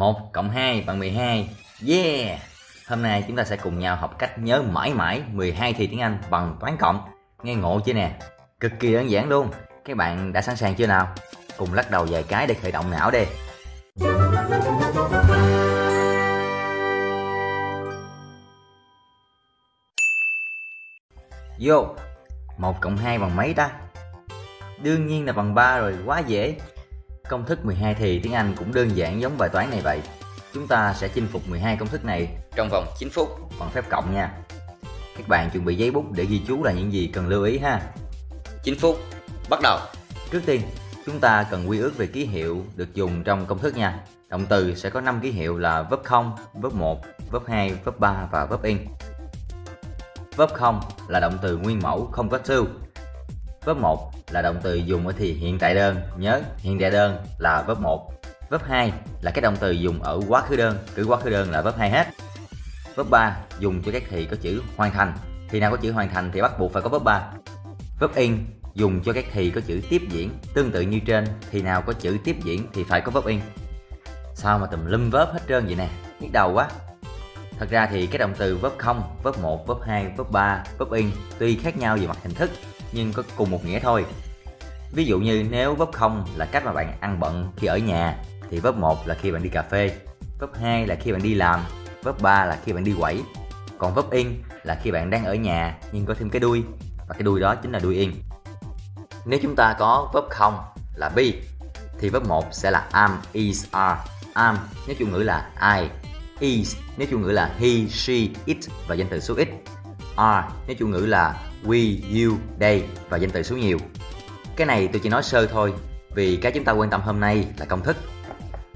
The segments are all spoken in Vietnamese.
1 cộng 2 bằng 12. Yeah! Hôm nay chúng ta sẽ cùng nhau học cách nhớ mãi mãi 12 thì tiếng Anh bằng toán cộng. Nghe ngộ chưa nè? Cực kỳ đơn giản luôn. Các bạn đã sẵn sàng chưa nào? Cùng lắc đầu vài cái để khởi động não đi. Vô 1 cộng 2 bằng mấy ta? Đương nhiên là bằng 3 rồi, quá dễ Công thức 12 thì tiếng Anh cũng đơn giản giống bài toán này vậy. Chúng ta sẽ chinh phục 12 công thức này trong vòng 9 phút bằng phép cộng nha. Các bạn chuẩn bị giấy bút để ghi chú là những gì cần lưu ý ha. 9 phút, bắt đầu. Trước tiên, chúng ta cần quy ước về ký hiệu được dùng trong công thức nha. Động từ sẽ có 5 ký hiệu là verb 0, verb 1, verb 2, verb 3 và verb in. Verb 0 là động từ nguyên mẫu không có to. Verb 1 là động từ dùng ở thì hiện tại đơn, nhớ hiện tại đơn là verb 1. Verb 2 là cái động từ dùng ở quá khứ đơn, cứ quá khứ đơn là verb 2 hết. Verb 3 dùng cho các thì có chữ hoàn thành, thì nào có chữ hoàn thành thì bắt buộc phải có verb 3. Verb in dùng cho các thì có chữ tiếp diễn, tương tự như trên, thì nào có chữ tiếp diễn thì phải có verb in. Sao mà tùm lum verb hết trơn vậy nè, nhức đầu quá. Thật ra thì cái động từ verb 0, verb 1, verb 2, verb 3, verb in tuy khác nhau về mặt hình thức nhưng có cùng một nghĩa thôi. Ví dụ như nếu vấp 0 là cách mà bạn ăn bận khi ở nhà thì vấp 1 là khi bạn đi cà phê, vấp 2 là khi bạn đi làm, vấp 3 là khi bạn đi quẩy. Còn vấp in là khi bạn đang ở nhà nhưng có thêm cái đuôi và cái đuôi đó chính là đuôi in. Nếu chúng ta có vấp 0 là be thì vấp 1 sẽ là am, is, are. Am nếu chủ ngữ là I, is nếu chủ ngữ là he, she, it và danh từ số ít. Are nếu chủ ngữ là we, you, they và danh từ số nhiều. Cái này tôi chỉ nói sơ thôi vì cái chúng ta quan tâm hôm nay là công thức.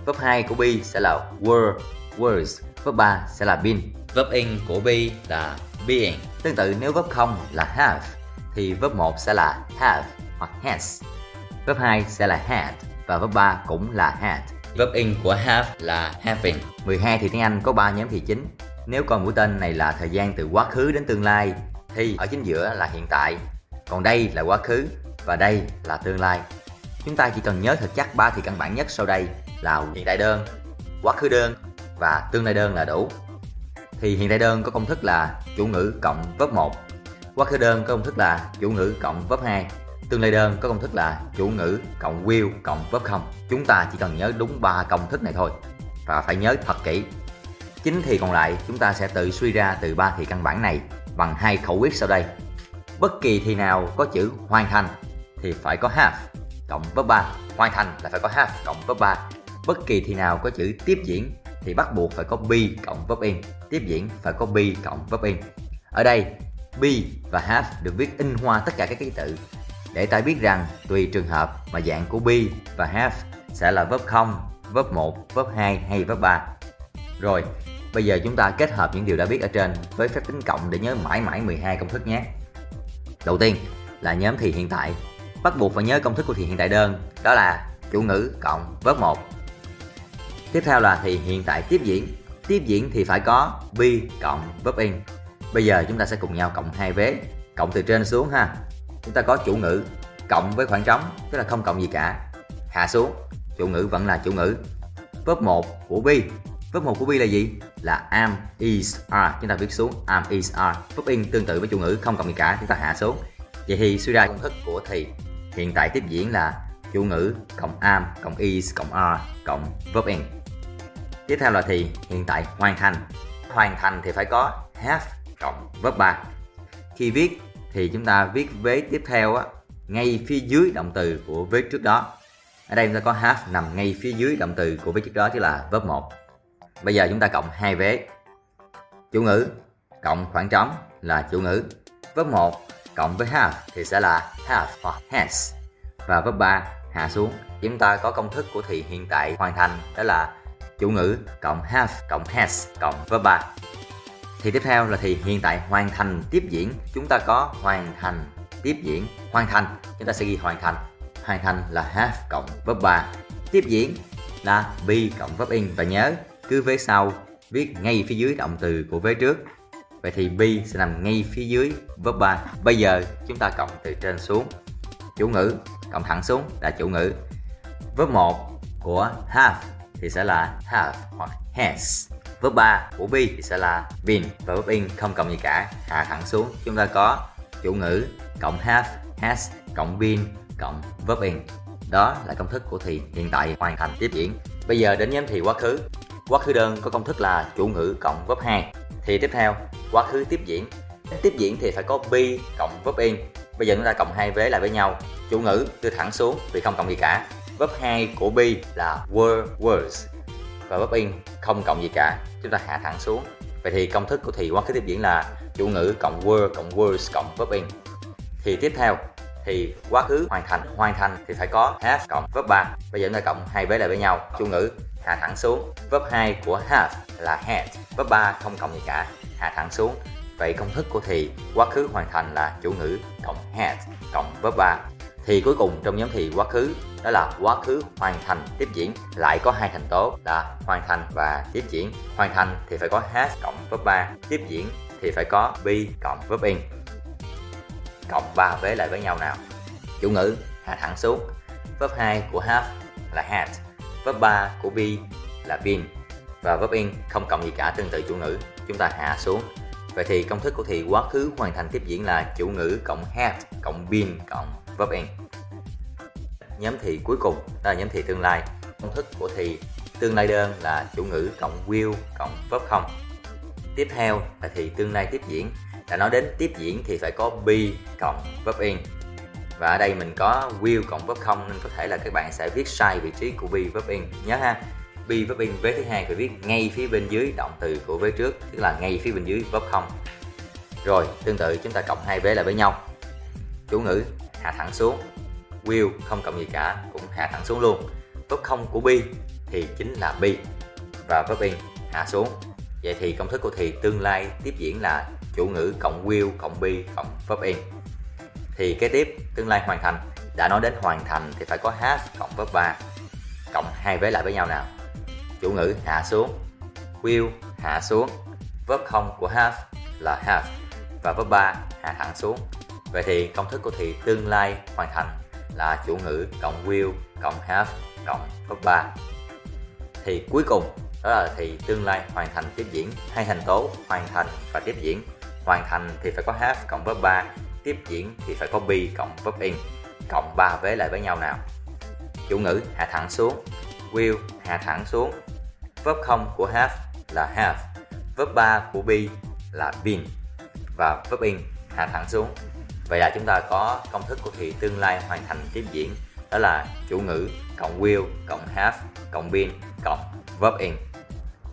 Verb 2 của be sẽ là were, words. Verb 3 sẽ là been. Verb in của be là being. Tương tự nếu verb 0 là have thì verb 1 sẽ là have hoặc has. Verb 2 sẽ là had và verb 3 cũng là had. Verb in của have là having. 12 thì tiếng Anh có 3 nhóm thì chính. Nếu coi mũi tên này là thời gian từ quá khứ đến tương lai thì ở chính giữa là hiện tại. Còn đây là quá khứ và đây là tương lai. Chúng ta chỉ cần nhớ thật chắc ba thì căn bản nhất sau đây là hiện tại đơn, quá khứ đơn và tương lai đơn là đủ. Thì hiện tại đơn có công thức là chủ ngữ cộng vấp 1. Quá khứ đơn có công thức là chủ ngữ cộng vấp 2 Tương lai đơn có công thức là chủ ngữ cộng will cộng vấp không. Chúng ta chỉ cần nhớ đúng ba công thức này thôi và phải nhớ thật kỹ. Chính thì còn lại chúng ta sẽ tự suy ra từ ba thì căn bản này bằng hai khẩu quyết sau đây. Bất kỳ thì nào có chữ hoàn thành thì phải có have cộng verb 3. Hoàn thành là phải có have cộng verb 3. Bất kỳ thì nào có chữ tiếp diễn thì bắt buộc phải có be cộng verb in. Tiếp diễn phải có be cộng verb in. Ở đây be và have được viết in hoa tất cả các ký tự để ta biết rằng tùy trường hợp mà dạng của be và have sẽ là verb 0, verb 1, verb 2 hay verb 3. Rồi, bây giờ chúng ta kết hợp những điều đã biết ở trên với phép tính cộng để nhớ mãi mãi 12 công thức nhé. Đầu tiên là nhóm thì hiện tại. Bắt buộc phải nhớ công thức của thì hiện tại đơn, đó là chủ ngữ cộng verb 1. Tiếp theo là thì hiện tại tiếp diễn. Tiếp diễn thì phải có be cộng verb in. Bây giờ chúng ta sẽ cùng nhau cộng hai vế, cộng từ trên xuống ha chúng ta có chủ ngữ cộng với khoảng trống tức là không cộng gì cả hạ xuống chủ ngữ vẫn là chủ ngữ verb 1 của be verb 1 của be là gì? Là am is are. Chúng ta viết xuống am is are. Verb in tương tự với chủ ngữ không cộng gì cả. Chúng ta hạ xuống. Vậy thì suy ra công thức của thì hiện tại tiếp diễn là chủ ngữ cộng am cộng is cộng are cộng verb in. Tiếp theo là thì hiện tại hoàn thành. Hoàn thành thì phải có have cộng verb 3 khi viết thì chúng ta viết vế tiếp theo á, ngay phía dưới động từ của vế trước đó. Ở đây chúng ta có have nằm ngay phía dưới động từ của vế trước đó tức là verb 1. Bây giờ chúng ta cộng hai vế. Chủ ngữ cộng khoảng trống là chủ ngữ. Verb 1 cộng với have thì sẽ là have hoặc has. Và verb 3 hạ xuống. Chúng ta có công thức của thì hiện tại hoàn thành, đó là chủ ngữ cộng have cộng has cộng verb 3 thì tiếp theo là thì hiện tại hoàn thành tiếp diễn chúng ta có hoàn thành tiếp diễn hoàn thành, chúng ta sẽ ghi hoàn thành hoàn thành là have cộng verb 3 tiếp diễn là be cộng verb in và nhớ cứ vế sau, viết ngay phía dưới động từ của vế trước. Vậy thì be sẽ nằm ngay phía dưới verb 3 bây giờ chúng ta cộng từ trên xuống. Chủ ngữ, cộng thẳng xuống là chủ ngữ. Verb 1 của have thì sẽ là have hoặc has. Verb 3 của be thì sẽ là been. Và verb in không cộng gì cả, hạ thẳng xuống. Chúng ta có chủ ngữ cộng have, has cộng been cộng verb in. Đó là công thức của thì hiện tại hoàn thành tiếp diễn. Bây giờ đến nhóm thì quá khứ quá khứ đơn có công thức là chủ ngữ cộng verb 2 thì tiếp theo, quá khứ tiếp diễn. Tiếp diễn thì phải có be cộng verb in. Bây giờ chúng ta cộng hai vế lại với nhau. Chủ ngữ đưa thẳng xuống vì không cộng gì cả. Verb 2 của be là were, words. Và verb in không cộng gì cả. Chúng ta hạ thẳng xuống. Vậy thì công thức của thì quá khứ tiếp diễn là chủ ngữ cộng were cộng words cộng verb in. Thì tiếp theo, thì quá khứ hoàn thành hoàn thành thì phải có have cộng verb 3 bây giờ chúng ta cộng hai vế lại với nhau. Chủ ngữ hạ thẳng xuống. Verb 2 của have là had. Verb 3 không cộng gì cả. Hạ thẳng xuống. Vậy công thức của thì, quá khứ hoàn thành là chủ ngữ cộng had cộng verb 3 thì cuối cùng trong nhóm thì quá khứ, đó là quá khứ hoàn thành tiếp diễn. Lại có hai thành tố là hoàn thành và tiếp diễn. Hoàn thành thì phải có has cộng verb 3 tiếp diễn thì phải có be cộng verb in. Cộng 3 vế lại với nhau nào? Chủ ngữ, hạ thẳng xuống. Verb 2 của have là had verb 3 của be là been và verb in không cộng gì cả, tương tự chủ ngữ. Chúng ta hạ xuống. Vậy thì công thức của thì quá khứ hoàn thành tiếp diễn là chủ ngữ cộng had cộng been cộng verb in. Nhóm thì cuối cùng đó là nhóm thì tương lai. Công thức của thì tương lai đơn là chủ ngữ cộng will cộng verb không. Tiếp theo là thì tương lai tiếp diễn. Đã nói đến tiếp diễn thì phải có be cộng verb in và ở đây mình có will cộng verb không, nên có thể là các bạn sẽ viết sai vị trí của be verb in nhớ ha be verb in vế thứ hai phải viết ngay phía bên dưới động từ của vế trước, tức là ngay phía bên dưới verb không. Rồi, tương tự chúng ta cộng hai vế lại với nhau. Chủ ngữ, hạ thẳng xuống. Will không cộng gì cả, cũng hạ thẳng xuống luôn. Verb không của be thì chính là be và verb in hạ xuống. Vậy thì công thức của thì tương lai tiếp diễn là chủ ngữ cộng will cộng be cộng verb in thì kế tiếp, tương lai hoàn thành. Đã nói đến hoàn thành thì phải có h cộng với 3 cộng hai vế lại với nhau nào? Chủ ngữ hạ xuống. Will hạ xuống. Verb không của have là have. Và verb 3 hạ thẳng xuống. Vậy thì công thức của thì tương lai hoàn thành là chủ ngữ cộng will cộng have cộng verb 3 thì cuối cùng, đó là thì tương lai hoàn thành tiếp diễn. Hai thành tố hoàn thành và tiếp diễn. Hoàn thành thì phải có have cộng verb 3 tiếp diễn thì phải có be cộng verb in cộng ba vế lại với nhau nào? Chủ ngữ hạ thẳng xuống. Will hạ thẳng xuống. Verb không của have là have. Verb 3 của be là been. Và verb in hạ thẳng xuống. Vậy là chúng ta có công thức của thì tương lai hoàn thành tiếp diễn. Đó là chủ ngữ cộng will cộng have cộng been cộng verb in.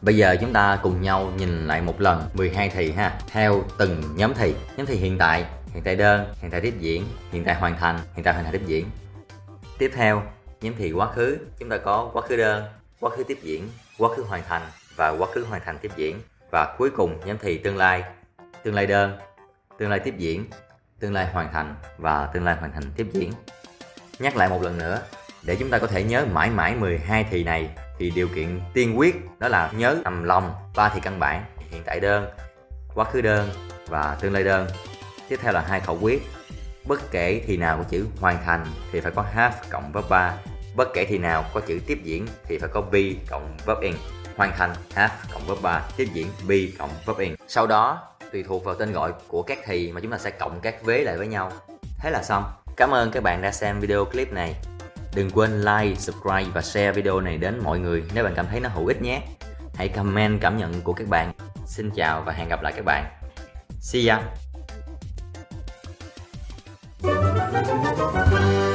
Bây giờ chúng ta cùng nhau nhìn lại một lần. 12 thì ha Theo từng nhóm thì. Nhóm thì hiện tại, hiện tại đơn, hiện tại tiếp diễn, hiện tại hoàn thành, hiện tại hoàn thành tiếp diễn. Tiếp theo, nhóm thì quá khứ Chúng ta có quá khứ đơn, quá khứ tiếp diễn, quá khứ hoàn thành và quá khứ hoàn thành tiếp diễn. Và cuối cùng nhóm thì tương lai Tương lai đơn, tương lai tiếp diễn, tương lai hoàn thành và tương lai hoàn thành tiếp diễn. Nhắc lại một lần nữa để chúng ta có thể nhớ mãi mãi 12 thì này thì điều kiện tiên quyết đó là nhớ nằm lòng ba thì căn bản. Hiện tại đơn quá khứ đơn và tương lai đơn tiếp theo là hai khẩu quyết bất kể thì nào có chữ hoàn thành thì phải có have cộng verb 3 bất kể thì nào có chữ tiếp diễn thì phải có be cộng verb in hoàn thành have cộng verb 3 tiếp diễn be cộng verb in sau đó tùy thuộc vào tên gọi của các thì mà chúng ta sẽ cộng các vế lại với nhau thế là xong cảm ơn các bạn đã xem video clip này Đừng quên like, subscribe và share video này đến mọi người nếu bạn cảm thấy nó hữu ích nhé. Hãy comment cảm nhận của các bạn. Xin chào và hẹn gặp lại các bạn. See ya! Thank you.